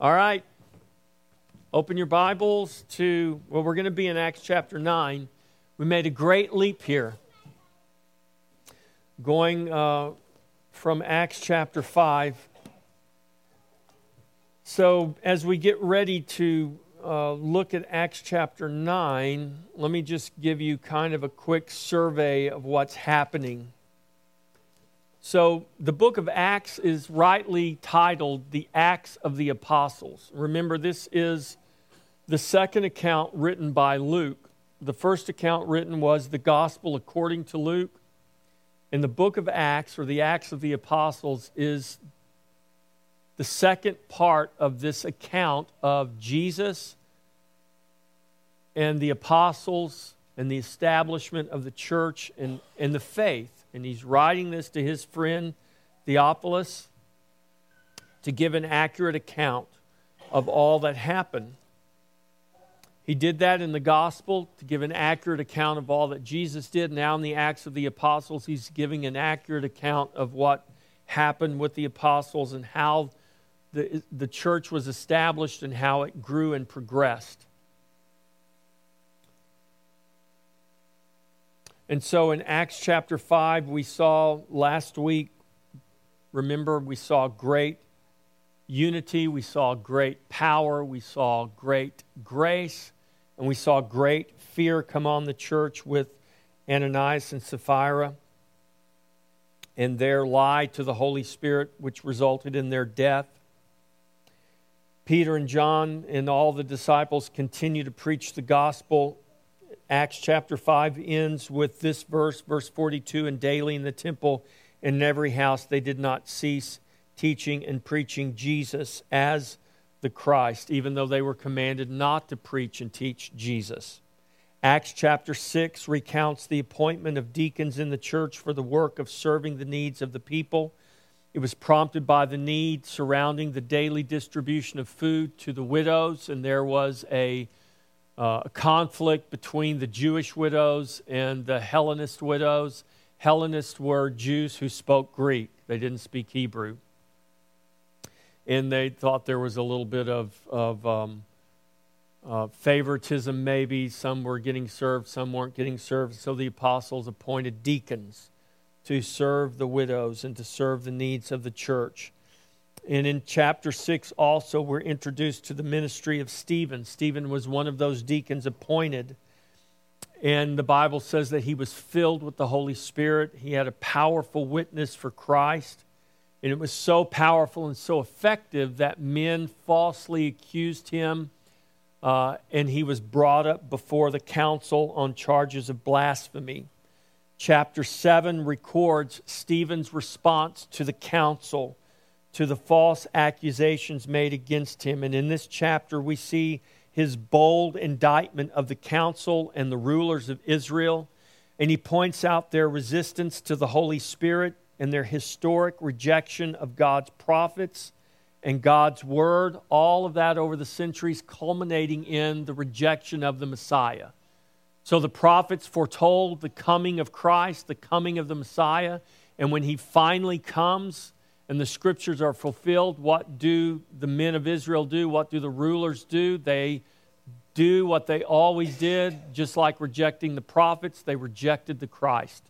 All right. Open your Bibles to, well, we're going to be in Acts chapter 9. We made a great leap here. Going uh, from Acts chapter 5. So, as we get ready to uh, look at Acts chapter 9, let me just give you kind of a quick survey of what's happening. So, the book of Acts is rightly titled the Acts of the Apostles. Remember, this is the second account written by Luke. The first account written was the Gospel according to Luke. And the book of Acts, or the Acts of the Apostles, is the second part of this account of Jesus and the apostles and the establishment of the church and, and the faith and he's writing this to his friend Theophilus to give an accurate account of all that happened. He did that in the gospel to give an accurate account of all that Jesus did. Now, in the Acts of the Apostles, he's giving an accurate account of what happened with the apostles and how the, the church was established and how it grew and progressed. And so in Acts chapter 5, we saw last week, remember, we saw great unity, we saw great power, we saw great grace, and we saw great fear come on the church with Ananias and Sapphira and their lie to the Holy Spirit, which resulted in their death. Peter and John and all the disciples continue to preach the gospel Acts chapter 5 ends with this verse, verse 42 and daily in the temple and in every house they did not cease teaching and preaching Jesus as the Christ, even though they were commanded not to preach and teach Jesus. Acts chapter 6 recounts the appointment of deacons in the church for the work of serving the needs of the people. It was prompted by the need surrounding the daily distribution of food to the widows, and there was a uh, a conflict between the Jewish widows and the Hellenist widows. Hellenists were Jews who spoke Greek, they didn't speak Hebrew. And they thought there was a little bit of, of um, uh, favoritism, maybe. Some were getting served, some weren't getting served. So the apostles appointed deacons to serve the widows and to serve the needs of the church. And in chapter 6, also, we're introduced to the ministry of Stephen. Stephen was one of those deacons appointed. And the Bible says that he was filled with the Holy Spirit. He had a powerful witness for Christ. And it was so powerful and so effective that men falsely accused him. Uh, and he was brought up before the council on charges of blasphemy. Chapter 7 records Stephen's response to the council to the false accusations made against him. And in this chapter, we see his bold indictment of the council and the rulers of Israel. And he points out their resistance to the Holy Spirit and their historic rejection of God's prophets and God's word. All of that over the centuries, culminating in the rejection of the Messiah. So the prophets foretold the coming of Christ, the coming of the Messiah. And when he finally comes, and the scriptures are fulfilled, what do the men of Israel do? What do the rulers do? They do what they always did, just like rejecting the prophets, they rejected the Christ.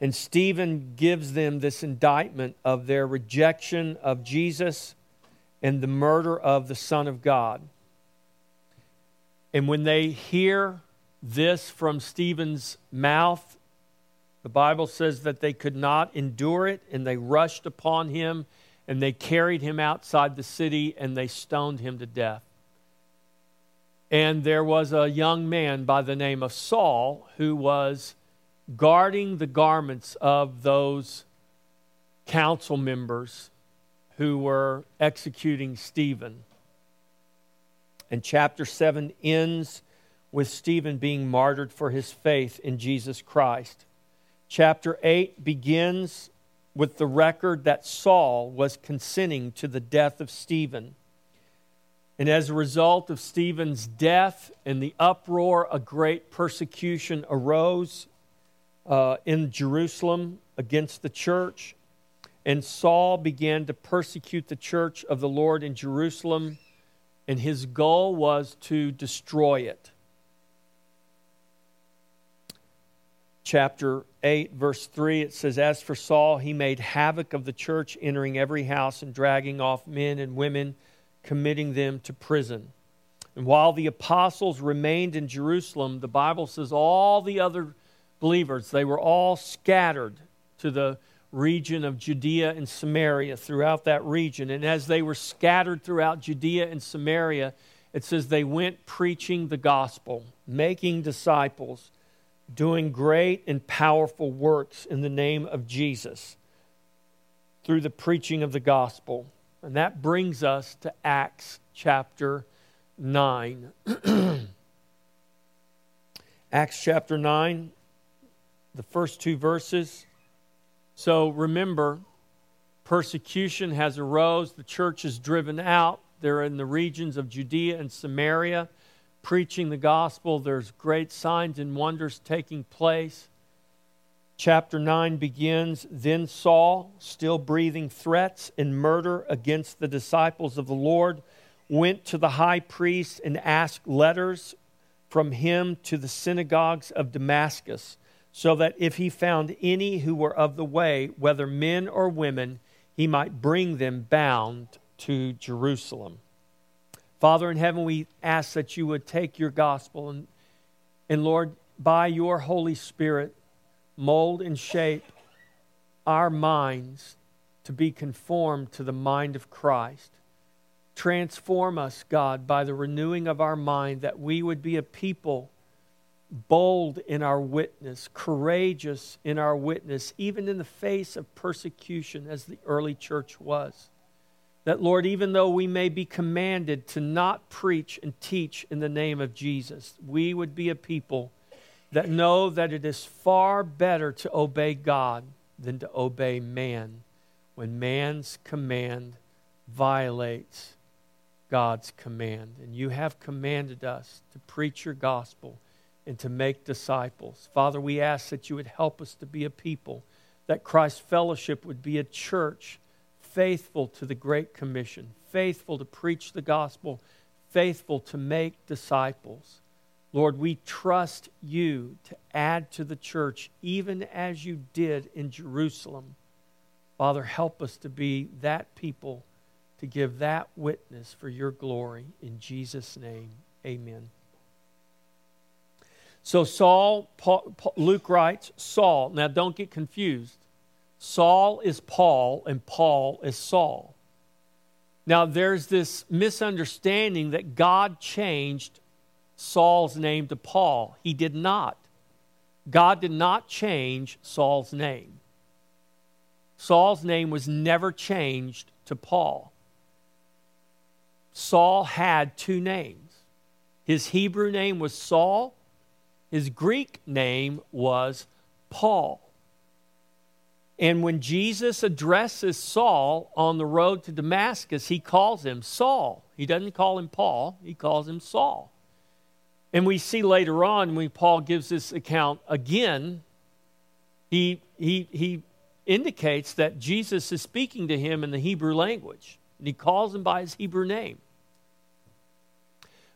And Stephen gives them this indictment of their rejection of Jesus and the murder of the Son of God. And when they hear this from Stephen's mouth, the Bible says that they could not endure it, and they rushed upon him, and they carried him outside the city, and they stoned him to death. And there was a young man by the name of Saul who was guarding the garments of those council members who were executing Stephen. And chapter 7 ends with Stephen being martyred for his faith in Jesus Christ. Chapter 8 begins with the record that Saul was consenting to the death of Stephen. And as a result of Stephen's death and the uproar, a great persecution arose uh, in Jerusalem against the church. And Saul began to persecute the church of the Lord in Jerusalem, and his goal was to destroy it. Chapter 8, verse 3, it says, As for Saul, he made havoc of the church, entering every house and dragging off men and women, committing them to prison. And while the apostles remained in Jerusalem, the Bible says all the other believers, they were all scattered to the region of Judea and Samaria, throughout that region. And as they were scattered throughout Judea and Samaria, it says they went preaching the gospel, making disciples, doing great and powerful works in the name of Jesus through the preaching of the gospel. And that brings us to Acts chapter 9. Acts chapter 9, the first two verses. So remember, persecution has arose, the church is driven out. They're in the regions of Judea and Samaria preaching the gospel. There's great signs and wonders taking place. Chapter 9 begins Then Saul, still breathing threats and murder against the disciples of the Lord, went to the high priest and asked letters from him to the synagogues of Damascus, so that if he found any who were of the way, whether men or women, he might bring them bound to Jerusalem. Father in heaven, we ask that you would take your gospel and, and Lord, by your Holy Spirit, mold and shape our minds to be conformed to the mind of Christ. Transform us, God, by the renewing of our mind, that we would be a people bold in our witness, courageous in our witness, even in the face of persecution, as the early church was. That, Lord, even though we may be commanded to not preach and teach in the name of Jesus, we would be a people that know that it is far better to obey God than to obey man when man's command violates God's command. And you have commanded us to preach your gospel and to make disciples. Father, we ask that you would help us to be a people, that Christ's Fellowship would be a church faithful to the Great Commission, faithful to preach the gospel, faithful to make disciples. Lord, we trust you to add to the church, even as you did in Jerusalem. Father, help us to be that people to give that witness for your glory. In Jesus' name, amen. So, Saul, Paul, Luke writes, Saul. Now, don't get confused. Saul is Paul, and Paul is Saul. Now, there's this misunderstanding that God changed Saul's name to Paul. He did not. God did not change Saul's name. Saul's name was never changed to Paul. Saul had two names. His Hebrew name was Saul, his Greek name was Paul. And when Jesus addresses Saul on the road to Damascus, he calls him Saul. He doesn't call him Paul, he calls him Saul. And we see later on when Paul gives this account again, he, he, he indicates that Jesus is speaking to him in the Hebrew language. And he calls him by his Hebrew name.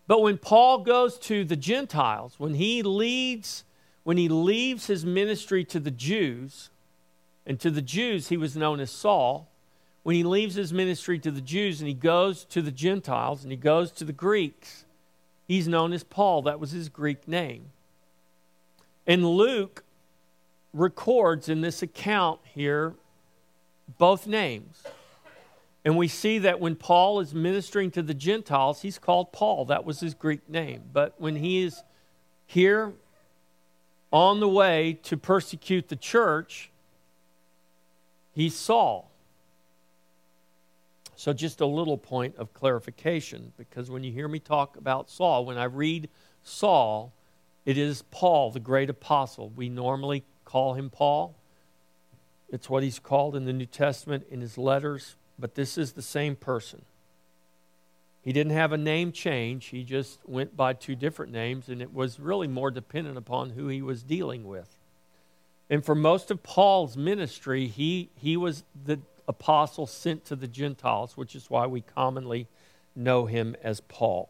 But when Paul goes to the Gentiles, when he leads, when he leaves his ministry to the Jews, and to the Jews he was known as Saul, when he leaves his ministry to the Jews and he goes to the Gentiles and he goes to the Greeks, he's known as Paul. That was his Greek name. And Luke records in this account here both names. And we see that when Paul is ministering to the Gentiles, he's called Paul. That was his Greek name. But when he is here on the way to persecute the church, he's Saul. So, just a little point of clarification because when you hear me talk about Saul, when I read Saul, it is Paul, the great apostle. We normally call him Paul. It's what he's called in the New Testament in his letters but this is the same person. He didn't have a name change, he just went by two different names, and it was really more dependent upon who he was dealing with. And for most of Paul's ministry, he, he was the apostle sent to the Gentiles, which is why we commonly know him as Paul.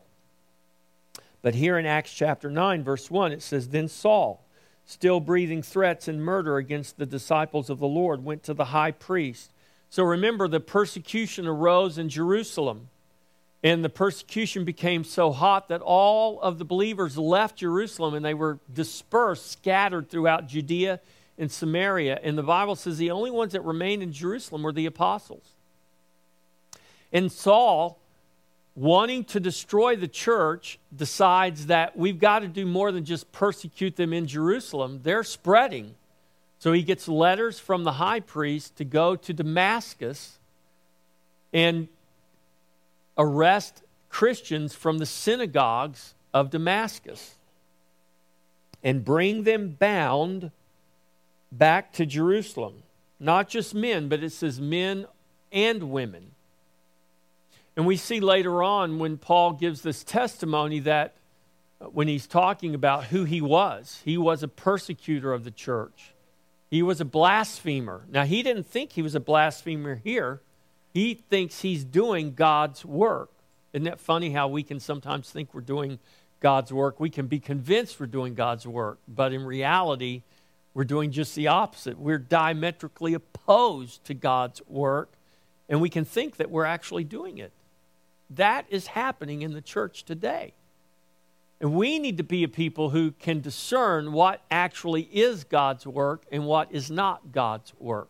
But here in Acts chapter 9, verse 1, it says, Then Saul, still breathing threats and murder against the disciples of the Lord, went to the high priest. So remember, the persecution arose in Jerusalem. And the persecution became so hot that all of the believers left Jerusalem and they were dispersed, scattered throughout Judea and Samaria. And the Bible says the only ones that remained in Jerusalem were the apostles. And Saul wanting to destroy the church, decides that we've got to do more than just persecute them in Jerusalem. They're spreading. So he gets letters from the high priest to go to Damascus and arrest Christians from the synagogues of Damascus and bring them bound back to Jerusalem. Not just men, but it says men and women. And we see later on when Paul gives this testimony that uh, when he's talking about who he was, he was a persecutor of the church. He was a blasphemer. Now, he didn't think he was a blasphemer here. He thinks he's doing God's work. Isn't that funny how we can sometimes think we're doing God's work? We can be convinced we're doing God's work, but in reality, we're doing just the opposite. We're diametrically opposed to God's work, and we can think that we're actually doing it. That is happening in the church today. And we need to be a people who can discern what actually is God's work and what is not God's work.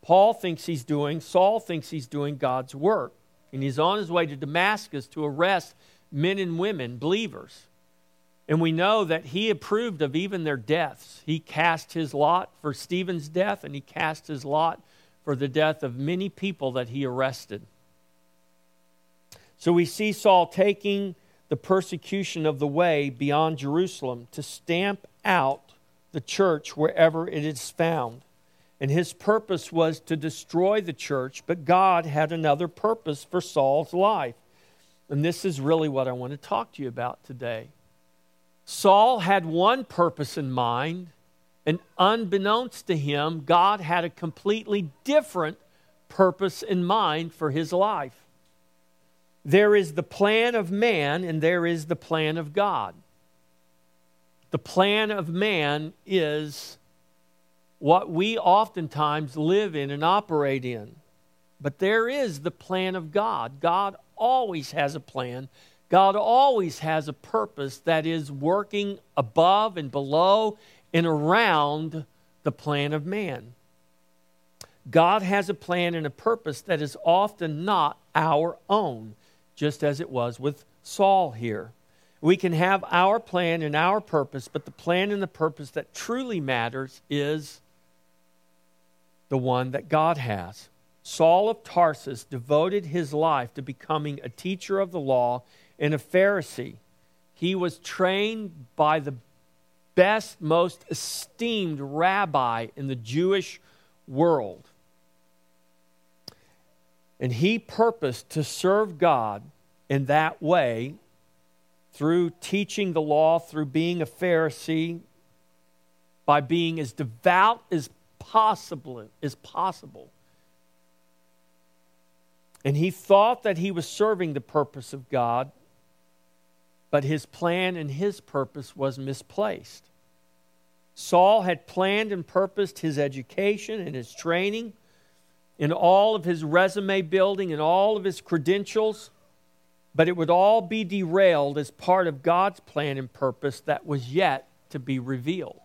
Paul thinks he's doing, Saul thinks he's doing God's work. And he's on his way to Damascus to arrest men and women, believers. And we know that he approved of even their deaths. He cast his lot for Stephen's death, and he cast his lot for the death of many people that he arrested. So we see Saul taking the persecution of the way beyond Jerusalem to stamp out the church wherever it is found. And his purpose was to destroy the church, but God had another purpose for Saul's life. And this is really what I want to talk to you about today. Saul had one purpose in mind, and unbeknownst to him, God had a completely different purpose in mind for his life. There is the plan of man and there is the plan of God. The plan of man is what we oftentimes live in and operate in. But there is the plan of God. God always has a plan. God always has a purpose that is working above and below and around the plan of man. God has a plan and a purpose that is often not our own just as it was with Saul here. We can have our plan and our purpose, but the plan and the purpose that truly matters is the one that God has. Saul of Tarsus devoted his life to becoming a teacher of the law and a Pharisee. He was trained by the best, most esteemed rabbi in the Jewish world. And he purposed to serve God in that way through teaching the law, through being a Pharisee, by being as devout as possible as possible. And he thought that he was serving the purpose of God, but his plan and his purpose was misplaced. Saul had planned and purposed his education and his training in all of his resume building and all of his credentials, but it would all be derailed as part of God's plan and purpose that was yet to be revealed.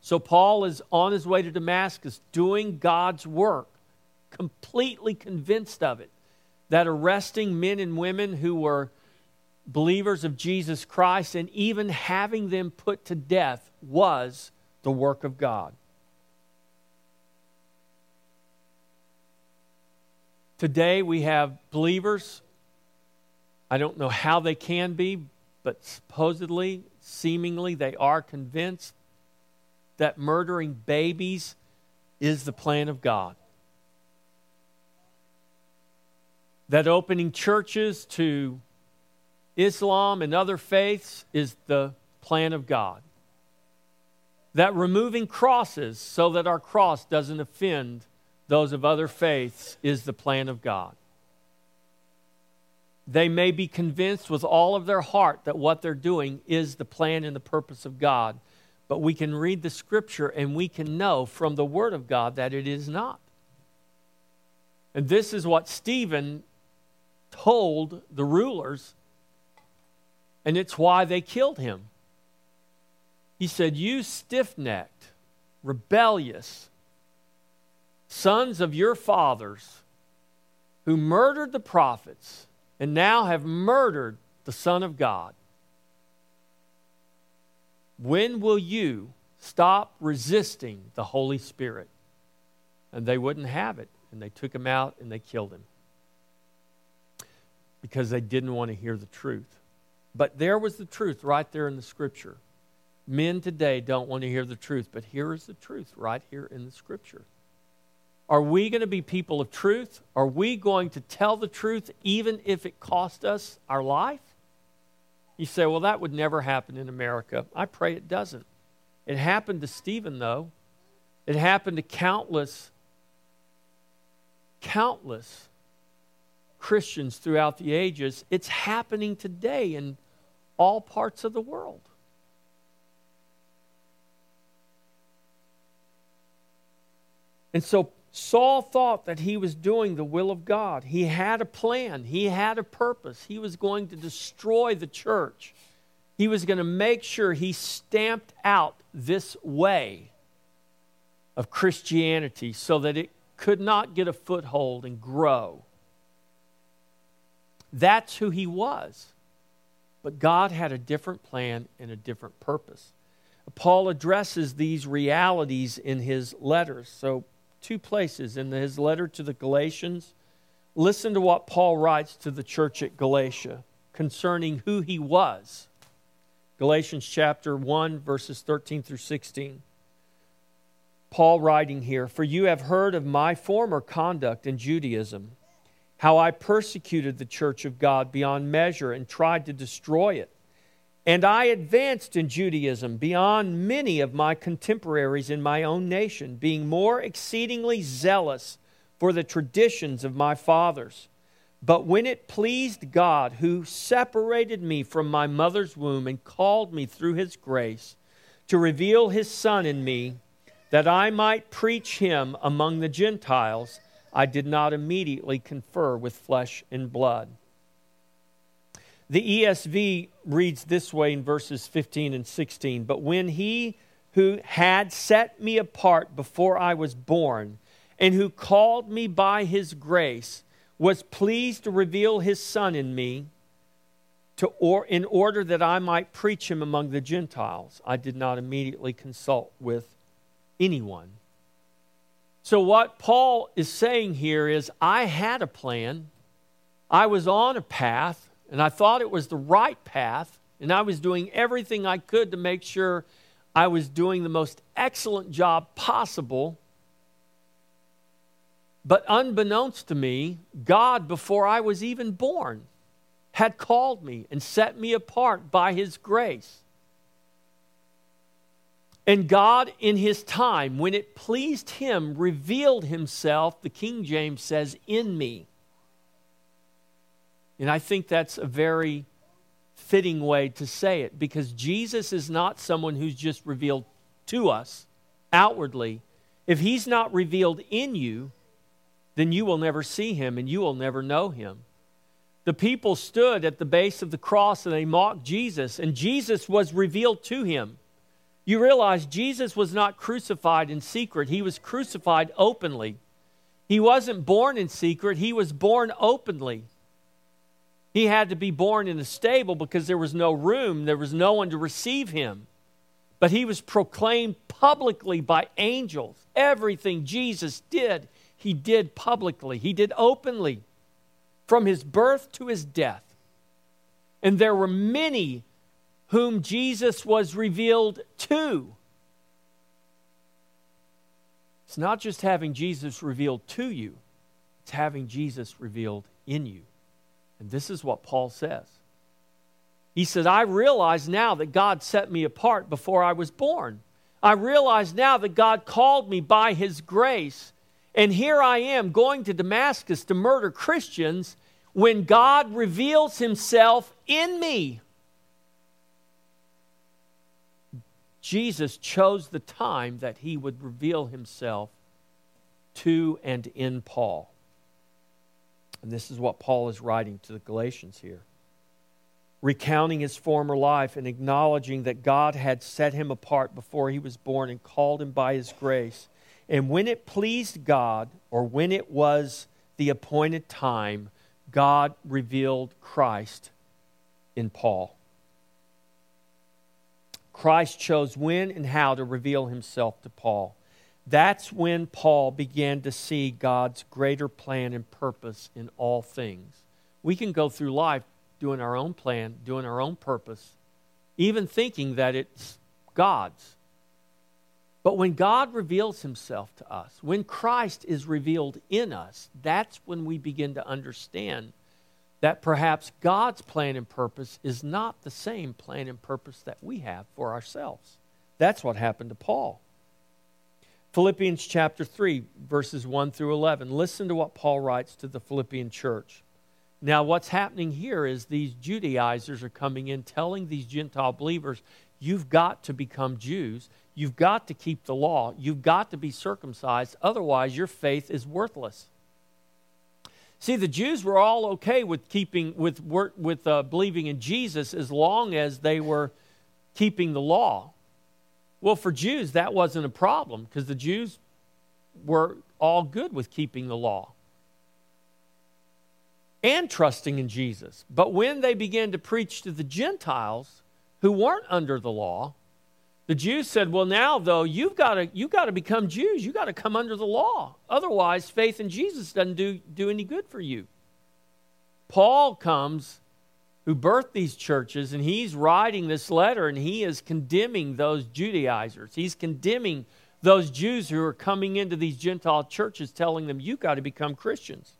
So Paul is on his way to Damascus doing God's work, completely convinced of it, that arresting men and women who were believers of Jesus Christ and even having them put to death was the work of God. Today we have believers. I don't know how they can be, but supposedly, seemingly, they are convinced that murdering babies is the plan of God. That opening churches to Islam and other faiths is the plan of God. That removing crosses so that our cross doesn't offend those of other faiths, is the plan of God. They may be convinced with all of their heart that what they're doing is the plan and the purpose of God, but we can read the scripture and we can know from the Word of God that it is not. And this is what Stephen told the rulers, and it's why they killed him. He said, You stiff necked, rebellious sons of your fathers who murdered the prophets and now have murdered the Son of God. When will you stop resisting the Holy Spirit? And they wouldn't have it. And they took him out and they killed him because they didn't want to hear the truth. But there was the truth right there in the scripture. Men today don't want to hear the truth, but here is the truth right here in the scripture. Are we going to be people of truth? Are we going to tell the truth even if it cost us our life? You say, well, that would never happen in America. I pray it doesn't. It happened to Stephen, though. It happened to countless, countless Christians throughout the ages. It's happening today in all parts of the world. And so Saul thought that he was doing the will of God. He had a plan, he had a purpose. He was going to destroy the church. He was going to make sure he stamped out this way of Christianity so that it could not get a foothold and grow. That's who he was. But God had a different plan and a different purpose. Paul addresses these realities in his letters. So two places in his letter to the Galatians. Listen to what Paul writes to the church at Galatia concerning who he was. Galatians chapter 1, verses 13 through 16. Paul writing here, For you have heard of my former conduct in Judaism, how I persecuted the church of God beyond measure and tried to destroy it. And I advanced in Judaism beyond many of my contemporaries in my own nation, being more exceedingly zealous for the traditions of my fathers. But when it pleased God, who separated me from my mother's womb and called me through his grace, to reveal his Son in me, that I might preach him among the Gentiles, I did not immediately confer with flesh and blood the ESV reads this way in verses 15 and 16 But when he who had set me apart before I was born, and who called me by his grace, was pleased to reveal his Son in me, to or, in order that I might preach him among the Gentiles, I did not immediately consult with anyone. So, what Paul is saying here is I had a plan, I was on a path, and I thought it was the right path, and I was doing everything I could to make sure I was doing the most excellent job possible. But unbeknownst to me, God, before I was even born, had called me and set me apart by His grace. And God, in His time, when it pleased Him, revealed Himself, the King James says, in me. And I think that's a very fitting way to say it because Jesus is not someone who's just revealed to us outwardly. If he's not revealed in you, then you will never see him and you will never know him. The people stood at the base of the cross and they mocked Jesus, and Jesus was revealed to him. You realize Jesus was not crucified in secret, he was crucified openly. He wasn't born in secret, he was born openly. He had to be born in a stable because there was no room, there was no one to receive him. But he was proclaimed publicly by angels. Everything Jesus did, he did publicly, he did openly, from his birth to his death. And there were many whom Jesus was revealed to. It's not just having Jesus revealed to you, it's having Jesus revealed in you. And this is what Paul says. He said, I realize now that God set me apart before I was born. I realize now that God called me by his grace And here I am going to Damascus to murder Christians when God reveals himself in me. Jesus chose the time that he would reveal himself to and in Paul. And this is what Paul is writing to the Galatians here. Recounting his former life and acknowledging that God had set him apart before he was born and called him by his grace. And when it pleased God, or when it was the appointed time, God revealed Christ in Paul. Christ chose when and how to reveal himself to Paul. That's when Paul began to see God's greater plan and purpose in all things. We can go through life doing our own plan, doing our own purpose, even thinking that it's God's. But when God reveals himself to us, when Christ is revealed in us, that's when we begin to understand that perhaps God's plan and purpose is not the same plan and purpose that we have for ourselves. That's what happened to Paul. Philippians chapter 3, verses 1 through 11. Listen to what Paul writes to the Philippian church. Now, what's happening here is these Judaizers are coming in telling these Gentile believers, you've got to become Jews. You've got to keep the law. You've got to be circumcised. Otherwise, your faith is worthless. See, the Jews were all okay with keeping with with uh, believing in Jesus as long as they were keeping the law. Well, for Jews that wasn't a problem because the Jews were all good with keeping the law and trusting in Jesus. But when they began to preach to the Gentiles who weren't under the law, the Jews said, Well, now, though, you've got to, you've got to become Jews. You've got to come under the law. Otherwise, faith in Jesus doesn't do, do any good for you. Paul comes, who birthed these churches, and he's writing this letter, and he is condemning those Judaizers. He's condemning those Jews who are coming into these Gentile churches, telling them, You've got to become Christians.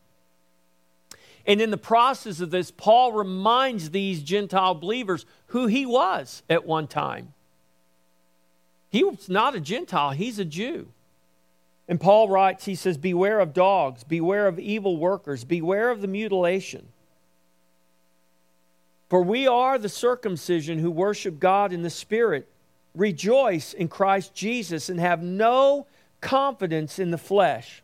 And in the process of this, Paul reminds these Gentile believers who he was at one time. He was not a Gentile, he's a Jew. And Paul writes, he says, Beware of dogs, beware of evil workers, beware of the mutilation. For we are the circumcision who worship God in the Spirit, rejoice in Christ Jesus, and have no confidence in the flesh.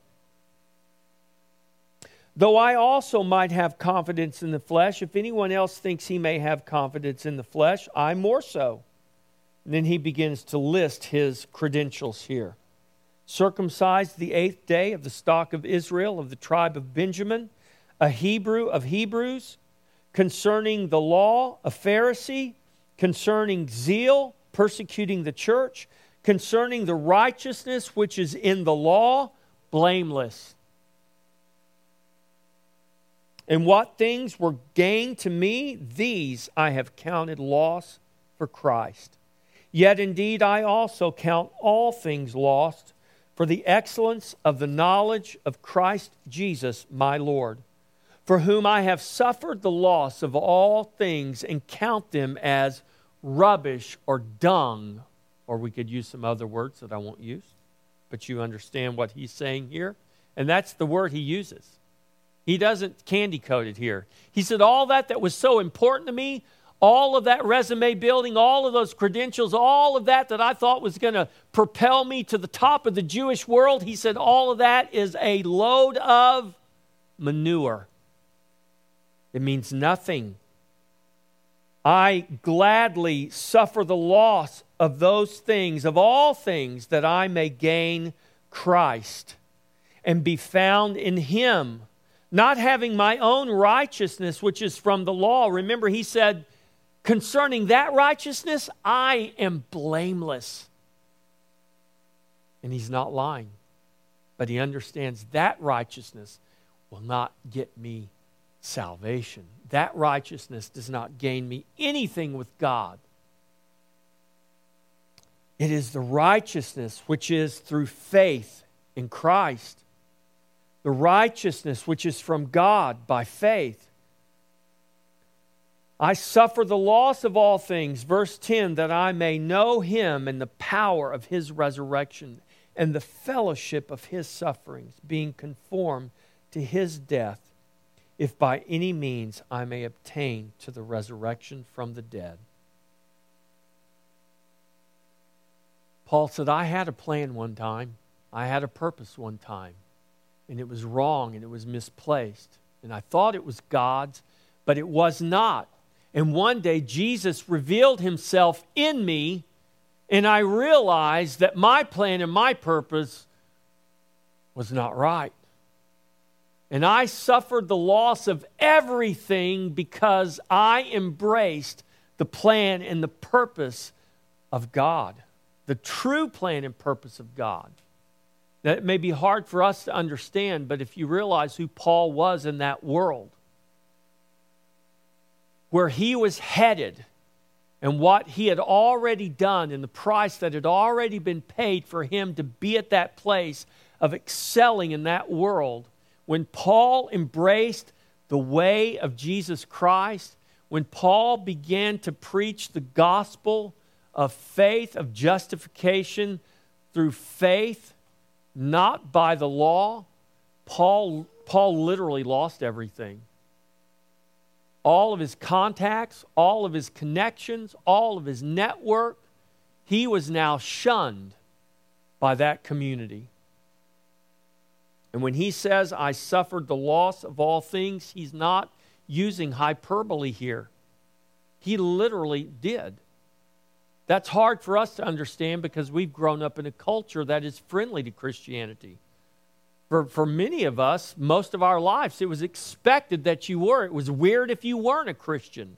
Though I also might have confidence in the flesh, if anyone else thinks he may have confidence in the flesh, I more so. And then he begins to list his credentials here circumcised the eighth day of the stock of Israel, of the tribe of Benjamin, a Hebrew of Hebrews, concerning the law, a Pharisee, concerning zeal, persecuting the church, concerning the righteousness which is in the law, blameless. And what things were gain to me, these I have counted loss for Christ. Yet indeed I also count all things lost for the excellence of the knowledge of Christ Jesus my Lord, for whom I have suffered the loss of all things and count them as rubbish or dung, or we could use some other words that I won't use, but you understand what he's saying here. And that's the word he uses. He doesn't candy coat it here. He said, All that that was so important to me, all of that resume building, all of those credentials, all of that that I thought was going to propel me to the top of the Jewish world, he said, all of that is a load of manure. It means nothing. I gladly suffer the loss of those things, of all things, that I may gain Christ and be found in Him, not having my own righteousness, which is from the law. Remember, He said, Concerning that righteousness, I am blameless. And he's not lying, but he understands that righteousness will not get me salvation. That righteousness does not gain me anything with God. It is the righteousness which is through faith in Christ, the righteousness which is from God by faith. I suffer the loss of all things, verse 10, that I may know him and the power of his resurrection and the fellowship of his sufferings, being conformed to his death, if by any means I may obtain to the resurrection from the dead. Paul said, I had a plan one time, I had a purpose one time, and it was wrong and it was misplaced. And I thought it was God's, but it was not. And one day Jesus revealed himself in me and I realized that my plan and my purpose was not right. And I suffered the loss of everything because I embraced the plan and the purpose of God, the true plan and purpose of God. That may be hard for us to understand, but if you realize who Paul was in that world, where he was headed, and what he had already done and the price that had already been paid for him to be at that place of excelling in that world, when Paul embraced the way of Jesus Christ, when Paul began to preach the gospel of faith, of justification through faith, not by the law, Paul, Paul literally lost everything all of his contacts, all of his connections, all of his network. He was now shunned by that community. And when he says, I suffered the loss of all things, he's not using hyperbole here. He literally did. That's hard for us to understand because we've grown up in a culture that is friendly to Christianity. For, for many of us, most of our lives, it was expected that you were. It was weird if you weren't a Christian.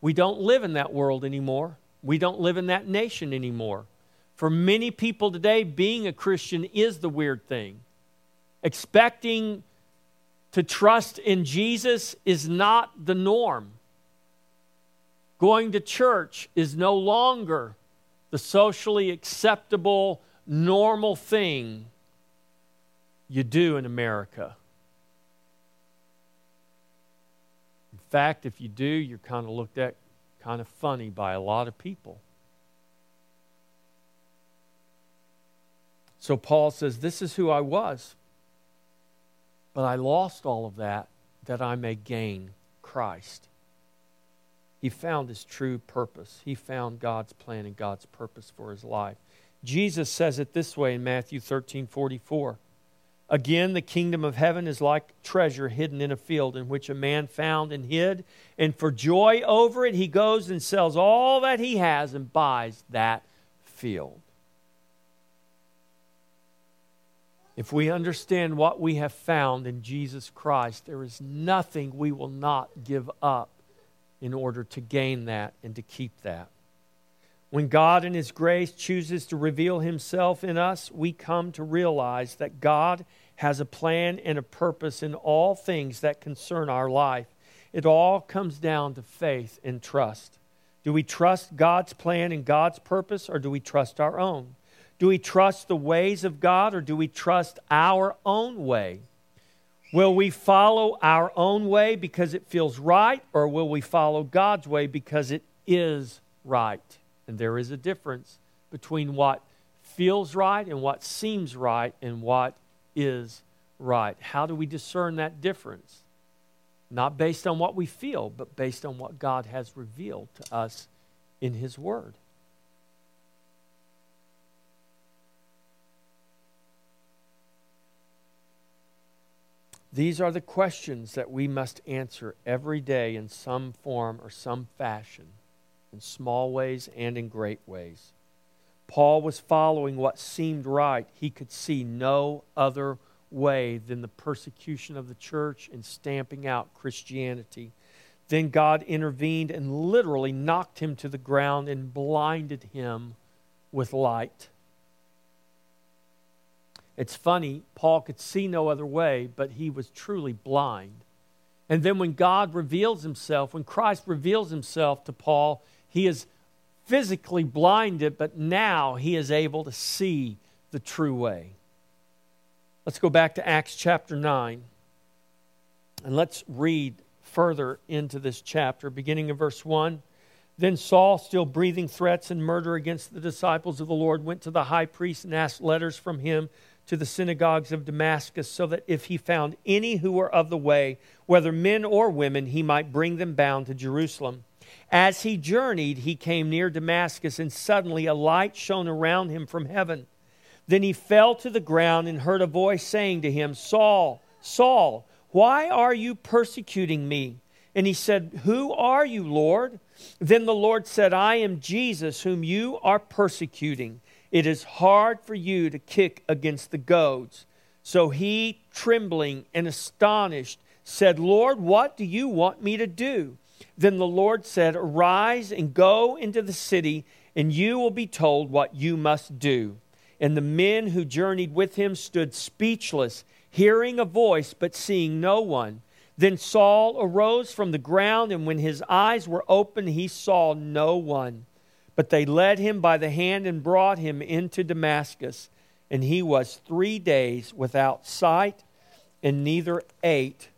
We don't live in that world anymore. We don't live in that nation anymore. For many people today, being a Christian is the weird thing. Expecting to trust in Jesus is not the norm. Going to church is no longer the socially acceptable, normal thing you do in America. In fact, if you do, you're kind of looked at kind of funny by a lot of people. So Paul says, This is who I was. But I lost all of that that I may gain Christ. He found his true purpose. He found God's plan and God's purpose for his life. Jesus says it this way in Matthew 13 44. Again, the kingdom of heaven is like treasure hidden in a field in which a man found and hid. And for joy over it, he goes and sells all that he has and buys that field. If we understand what we have found in Jesus Christ, there is nothing we will not give up in order to gain that and to keep that. When God, in His grace, chooses to reveal Himself in us, we come to realize that God has a plan and a purpose in all things that concern our life. It all comes down to faith and trust. Do we trust God's plan and God's purpose, or do we trust our own? Do we trust the ways of God, or do we trust our own way? Will we follow our own way because it feels right, or will we follow God's way because it is right? And there is a difference between what feels right and what seems right and what is right. How do we discern that difference? Not based on what we feel, but based on what God has revealed to us in His Word. These are the questions that we must answer every day in some form or some fashion in small ways and in great ways. Paul was following what seemed right. He could see no other way than the persecution of the church and stamping out Christianity. Then God intervened and literally knocked him to the ground and blinded him with light. It's funny, Paul could see no other way, but he was truly blind. And then when God reveals himself, when Christ reveals himself to Paul, he is physically blinded, but now he is able to see the true way. Let's go back to Acts chapter 9 and let's read further into this chapter, beginning in verse 1. Then Saul, still breathing threats and murder against the disciples of the Lord, went to the high priest and asked letters from him to the synagogues of Damascus, so that if he found any who were of the way, whether men or women, he might bring them bound to Jerusalem. As he journeyed, he came near Damascus, and suddenly a light shone around him from heaven. Then he fell to the ground and heard a voice saying to him, Saul, Saul, why are you persecuting me? And he said, Who are you, Lord? Then the Lord said, I am Jesus, whom you are persecuting. It is hard for you to kick against the goads. So he, trembling and astonished, said, Lord, what do you want me to do? Then the Lord said, Arise and go into the city, and you will be told what you must do. And the men who journeyed with him stood speechless, hearing a voice, but seeing no one. Then Saul arose from the ground, and when his eyes were opened, he saw no one. But they led him by the hand and brought him into Damascus. And he was three days without sight, and neither ate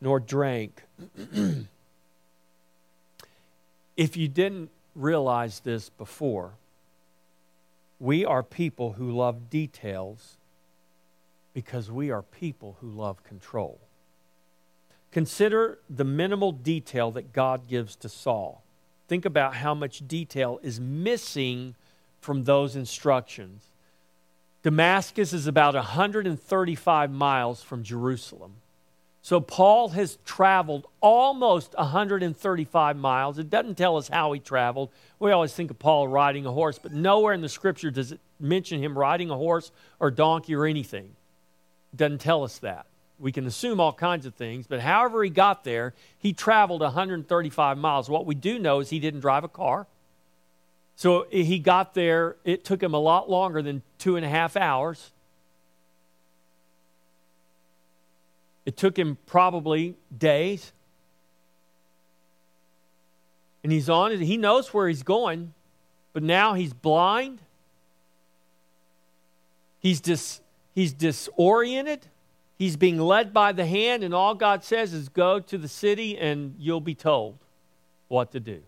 nor drank. if you didn't realize this before, we are people who love details because we are people who love control. Consider the minimal detail that God gives to Saul. Think about how much detail is missing from those instructions. Damascus is about 135 miles from Jerusalem. So Paul has traveled almost 135 miles. It doesn't tell us how he traveled. We always think of Paul riding a horse, but nowhere in the scripture does it mention him riding a horse or donkey or anything. It doesn't tell us that. We can assume all kinds of things, but however he got there, he traveled 135 miles. What we do know is he didn't drive a car. So he got there, it took him a lot longer than two and a half hours. It took him probably days. And he's on it. He knows where he's going, but now he's blind. He's dis, he's disoriented. He's being led by the hand, and all God says is go to the city and you'll be told what to do.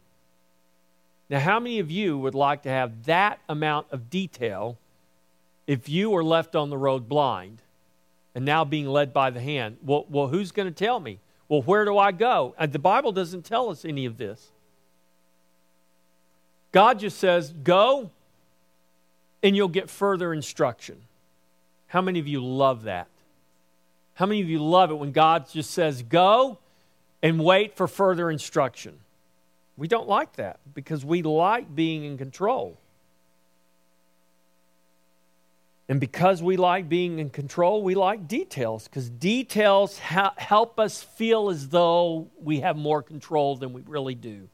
Now, how many of you would like to have that amount of detail if you were left on the road blind and now being led by the hand? Well, well who's going to tell me? Well, where do I go? And the Bible doesn't tell us any of this. God just says, go and you'll get further instruction. How many of you love that? How many of you love it when God just says, go and wait for further instruction? We don't like that because we like being in control. And because we like being in control, we like details because details ha- help us feel as though we have more control than we really do.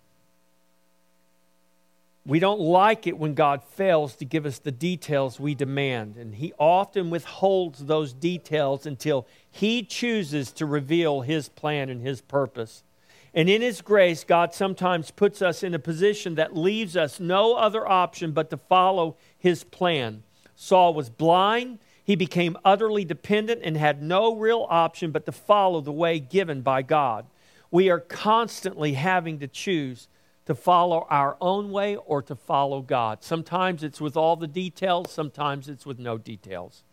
We don't like it when God fails to give us the details we demand, and He often withholds those details until He chooses to reveal His plan and His purpose. And in His grace, God sometimes puts us in a position that leaves us no other option but to follow His plan. Saul was blind, he became utterly dependent, and had no real option but to follow the way given by God. We are constantly having to choose to follow our own way or to follow God. Sometimes it's with all the details, sometimes it's with no details.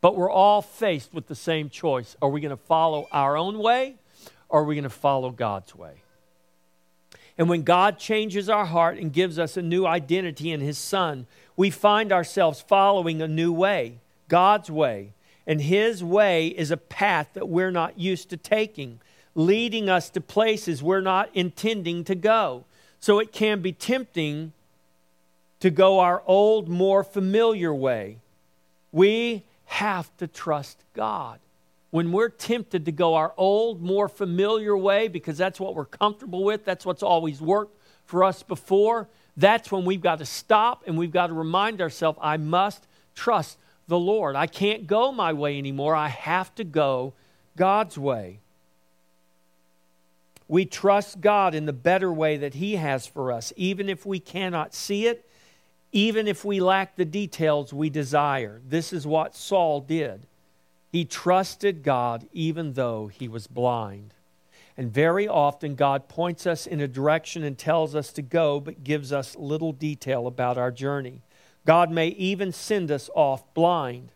But we're all faced with the same choice. Are we going to follow our own way or are we going to follow God's way? And when God changes our heart and gives us a new identity in His Son, we find ourselves following a new way, God's way. And His way is a path that we're not used to taking, leading us to places we're not intending to go. So it can be tempting to go our old, more familiar way. We have to trust God. When we're tempted to go our old, more familiar way because that's what we're comfortable with, that's what's always worked for us before, that's when we've got to stop and we've got to remind ourselves I must trust the Lord. I can't go my way anymore. I have to go God's way. We trust God in the better way that He has for us, even if we cannot see it, even if we lack the details we desire. This is what Saul did. He trusted God even though he was blind. And very often, God points us in a direction and tells us to go, but gives us little detail about our journey. God may even send us off blind.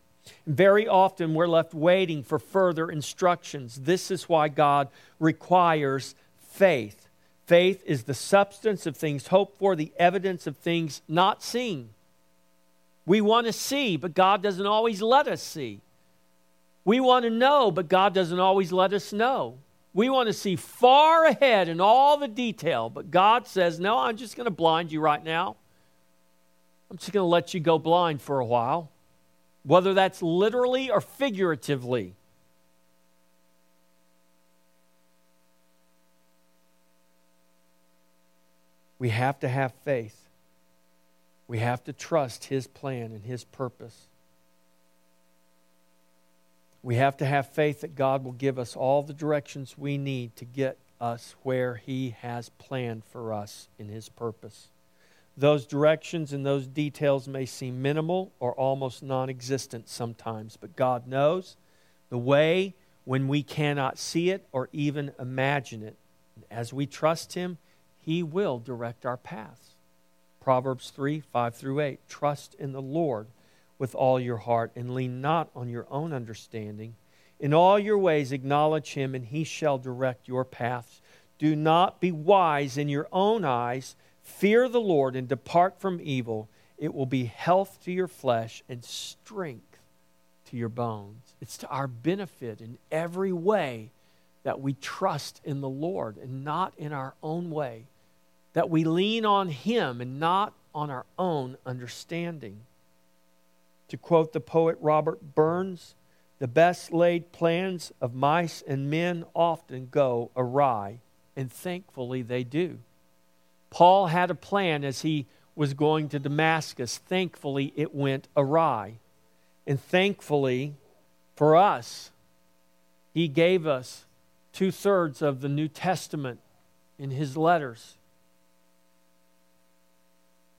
Very often, we're left waiting for further instructions. This is why God requires faith. Faith is the substance of things hoped for, the evidence of things not seen. We want to see, but God doesn't always let us see. We want to know, but God doesn't always let us know. We want to see far ahead in all the detail, but God says, No, I'm just going to blind you right now. I'm just going to let you go blind for a while, whether that's literally or figuratively. We have to have faith. We have to trust His plan and His purpose. We have to have faith that God will give us all the directions we need to get us where He has planned for us in His purpose. Those directions and those details may seem minimal or almost non existent sometimes, but God knows the way when we cannot see it or even imagine it. As we trust Him, He will direct our paths. Proverbs 3 5 through 8. Trust in the Lord with all your heart and lean not on your own understanding. In all your ways acknowledge him, and he shall direct your paths. Do not be wise in your own eyes. Fear the Lord and depart from evil. It will be health to your flesh and strength to your bones. It's to our benefit in every way that we trust in the Lord and not in our own way, that we lean on him and not on our own understanding. To quote the poet Robert Burns, the best laid plans of mice and men often go awry, and thankfully they do. Paul had a plan as he was going to Damascus. Thankfully, it went awry. And thankfully for us, he gave us two thirds of the New Testament in his letters.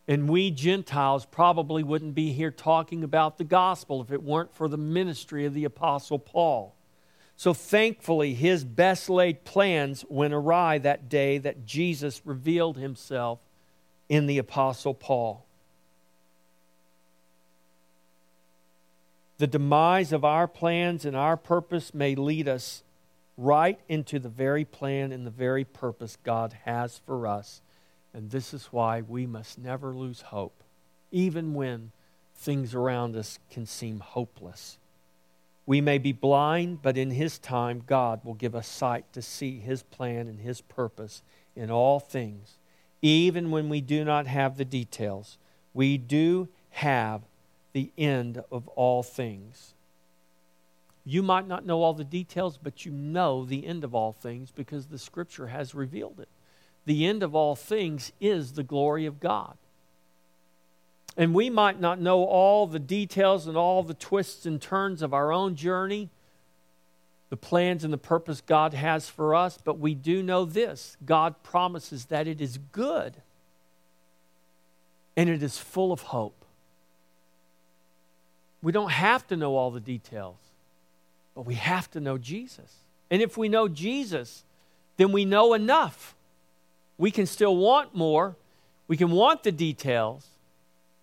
And we Gentiles probably wouldn't be here talking about the gospel if it weren't for the ministry of the Apostle Paul. So thankfully, his best laid plans went awry that day that Jesus revealed himself in the Apostle Paul. The demise of our plans and our purpose may lead us right into the very plan and the very purpose God has for us and this is why we must never lose hope, even when things around us can seem hopeless. We may be blind, but in His time, God will give us sight to see His plan and His purpose in all things. Even when we do not have the details, we do have the end of all things. You might not know all the details, but you know the end of all things because the Scripture has revealed it the end of all things is the glory of God. And we might not know all the details and all the twists and turns of our own journey, the plans and the purpose God has for us, but we do know this God promises that it is good and it is full of hope. We don't have to know all the details, but we have to know Jesus. And if we know Jesus, then we know enough we can still want more, we can want the details,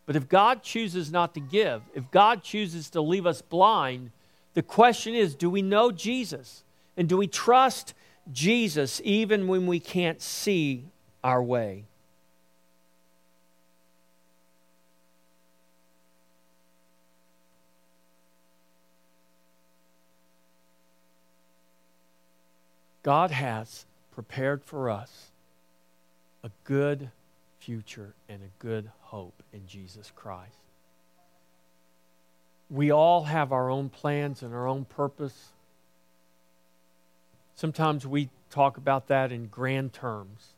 but if God chooses not to give, if God chooses to leave us blind, the question is do we know Jesus? And do we trust Jesus even when we can't see our way? God has prepared for us a good future and a good hope in Jesus Christ. We all have our own plans and our own purpose. Sometimes we talk about that in grand terms.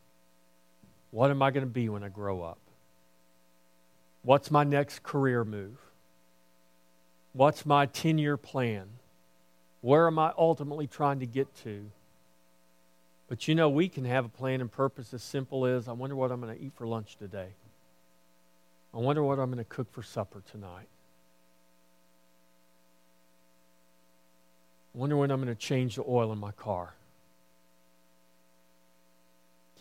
What am I going to be when I grow up? What's my next career move? What's my 10 year plan? Where am I ultimately trying to get to? But you know, we can have a plan and purpose as simple as I wonder what I'm going to eat for lunch today. I wonder what I'm going to cook for supper tonight. I wonder when I'm going to change the oil in my car.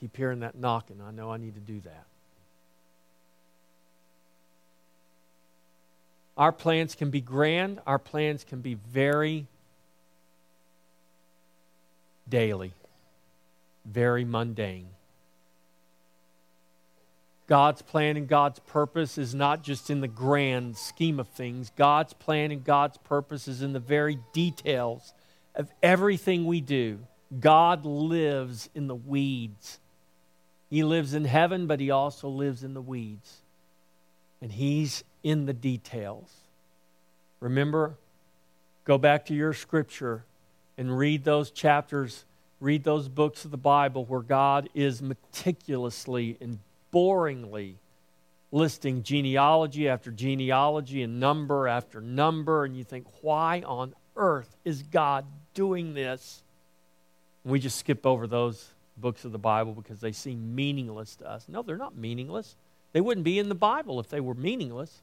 keep hearing that knocking. I know I need to do that. Our plans can be grand, our plans can be very daily, very mundane. God's plan and God's purpose is not just in the grand scheme of things. God's plan and God's purpose is in the very details of everything we do. God lives in the weeds. He lives in heaven, but He also lives in the weeds. And He's in the details. Remember, go back to your scripture and read those chapters, read those books of the Bible where God is meticulously and boringly listing genealogy after genealogy and number after number, and you think, why on earth is God doing this? And we just skip over those books of the Bible because they seem meaningless to us. No, they're not meaningless. They wouldn't be in the Bible if they were meaningless.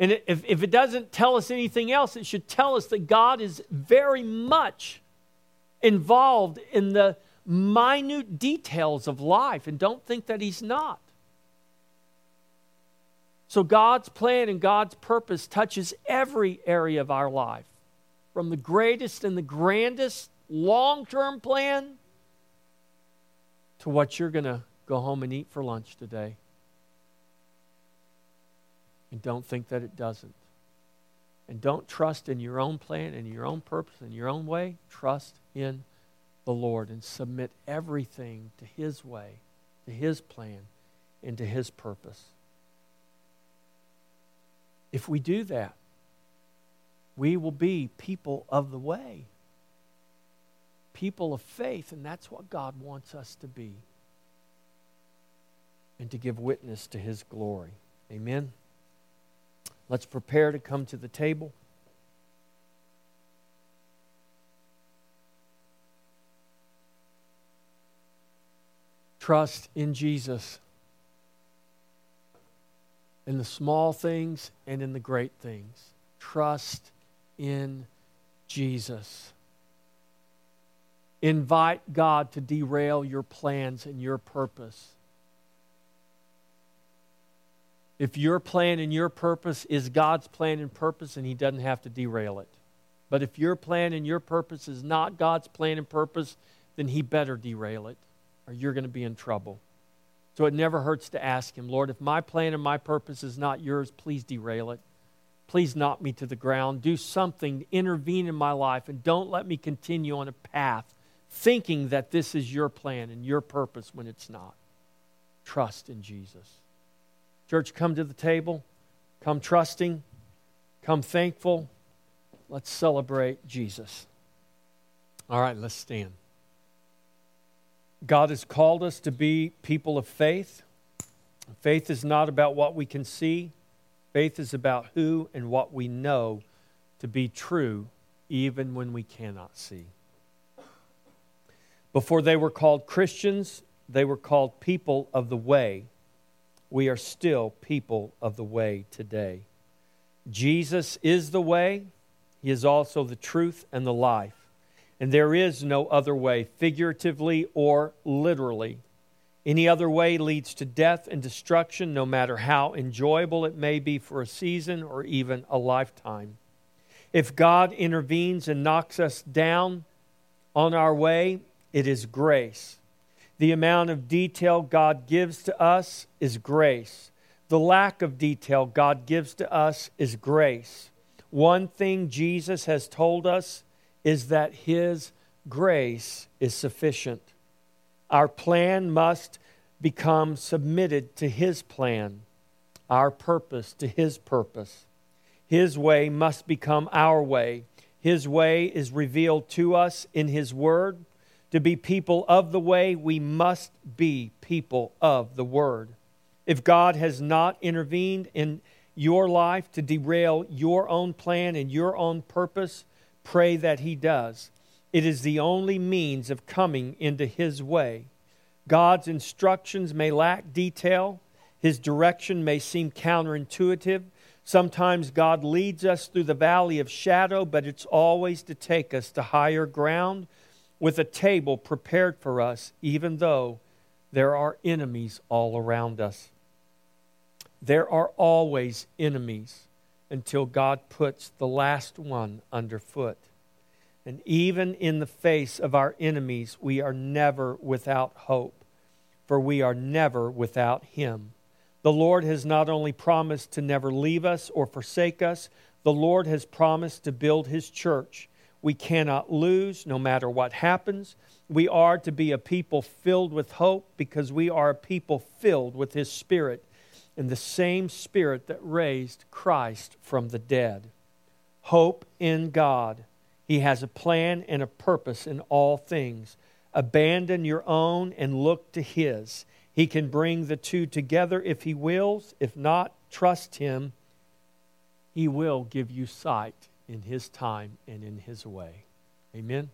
And if, if it doesn't tell us anything else, it should tell us that God is very much involved in the minute details of life. And don't think that He's not. So God's plan and God's purpose touches every area of our life, from the greatest and the grandest long term plan to what you're going to go home and eat for lunch today. And don't think that it doesn't. And don't trust in your own plan and your own purpose and your own way. Trust in the Lord and submit everything to His way, to His plan, and to His purpose. If we do that, we will be people of the way, people of faith, and that's what God wants us to be, and to give witness to His glory. Amen. Let's prepare to come to the table. Trust in Jesus in the small things and in the great things. Trust in Jesus. Invite God to derail your plans and your purpose. If your plan and your purpose is God's plan and purpose, and He doesn't have to derail it. But if your plan and your purpose is not God's plan and purpose, then He better derail it, or you're going to be in trouble. So it never hurts to ask Him, Lord, if my plan and my purpose is not yours, please derail it. Please knock me to the ground. Do something, intervene in my life, and don't let me continue on a path thinking that this is your plan and your purpose when it's not. Trust in Jesus. Church, come to the table. Come trusting. Come thankful. Let's celebrate Jesus. All right, let's stand. God has called us to be people of faith. Faith is not about what we can see, faith is about who and what we know to be true, even when we cannot see. Before they were called Christians, they were called people of the way. We are still people of the way today. Jesus is the way, He is also the truth and the life. And there is no other way, figuratively or literally. Any other way leads to death and destruction, no matter how enjoyable it may be for a season or even a lifetime. If God intervenes and knocks us down on our way, it is grace. The amount of detail God gives to us is grace. The lack of detail God gives to us is grace. One thing Jesus has told us is that His grace is sufficient. Our plan must become submitted to His plan, our purpose to His purpose. His way must become our way. His way is revealed to us in His Word. To be people of the way, we must be people of the Word. If God has not intervened in your life to derail your own plan and your own purpose, Pray that He does. It is the only means of coming into His way. God's instructions may lack detail, His direction may seem counterintuitive. Sometimes God leads us through the valley of shadow, but it's always to take us to higher ground with a table prepared for us, even though there are enemies all around us. There are always enemies until God puts the last one underfoot. And even in the face of our enemies, we are never without hope, for we are never without Him. The Lord has not only promised to never leave us or forsake us, the Lord has promised to build His church. We cannot lose no matter what happens. We are to be a people filled with hope because we are a people filled with His Spirit and the same Spirit that raised Christ from the dead. Hope in God. He has a plan and a purpose in all things. Abandon your own and look to His. He can bring the two together if He wills. If not, trust Him. He will give you sight in His time and in His way. Amen.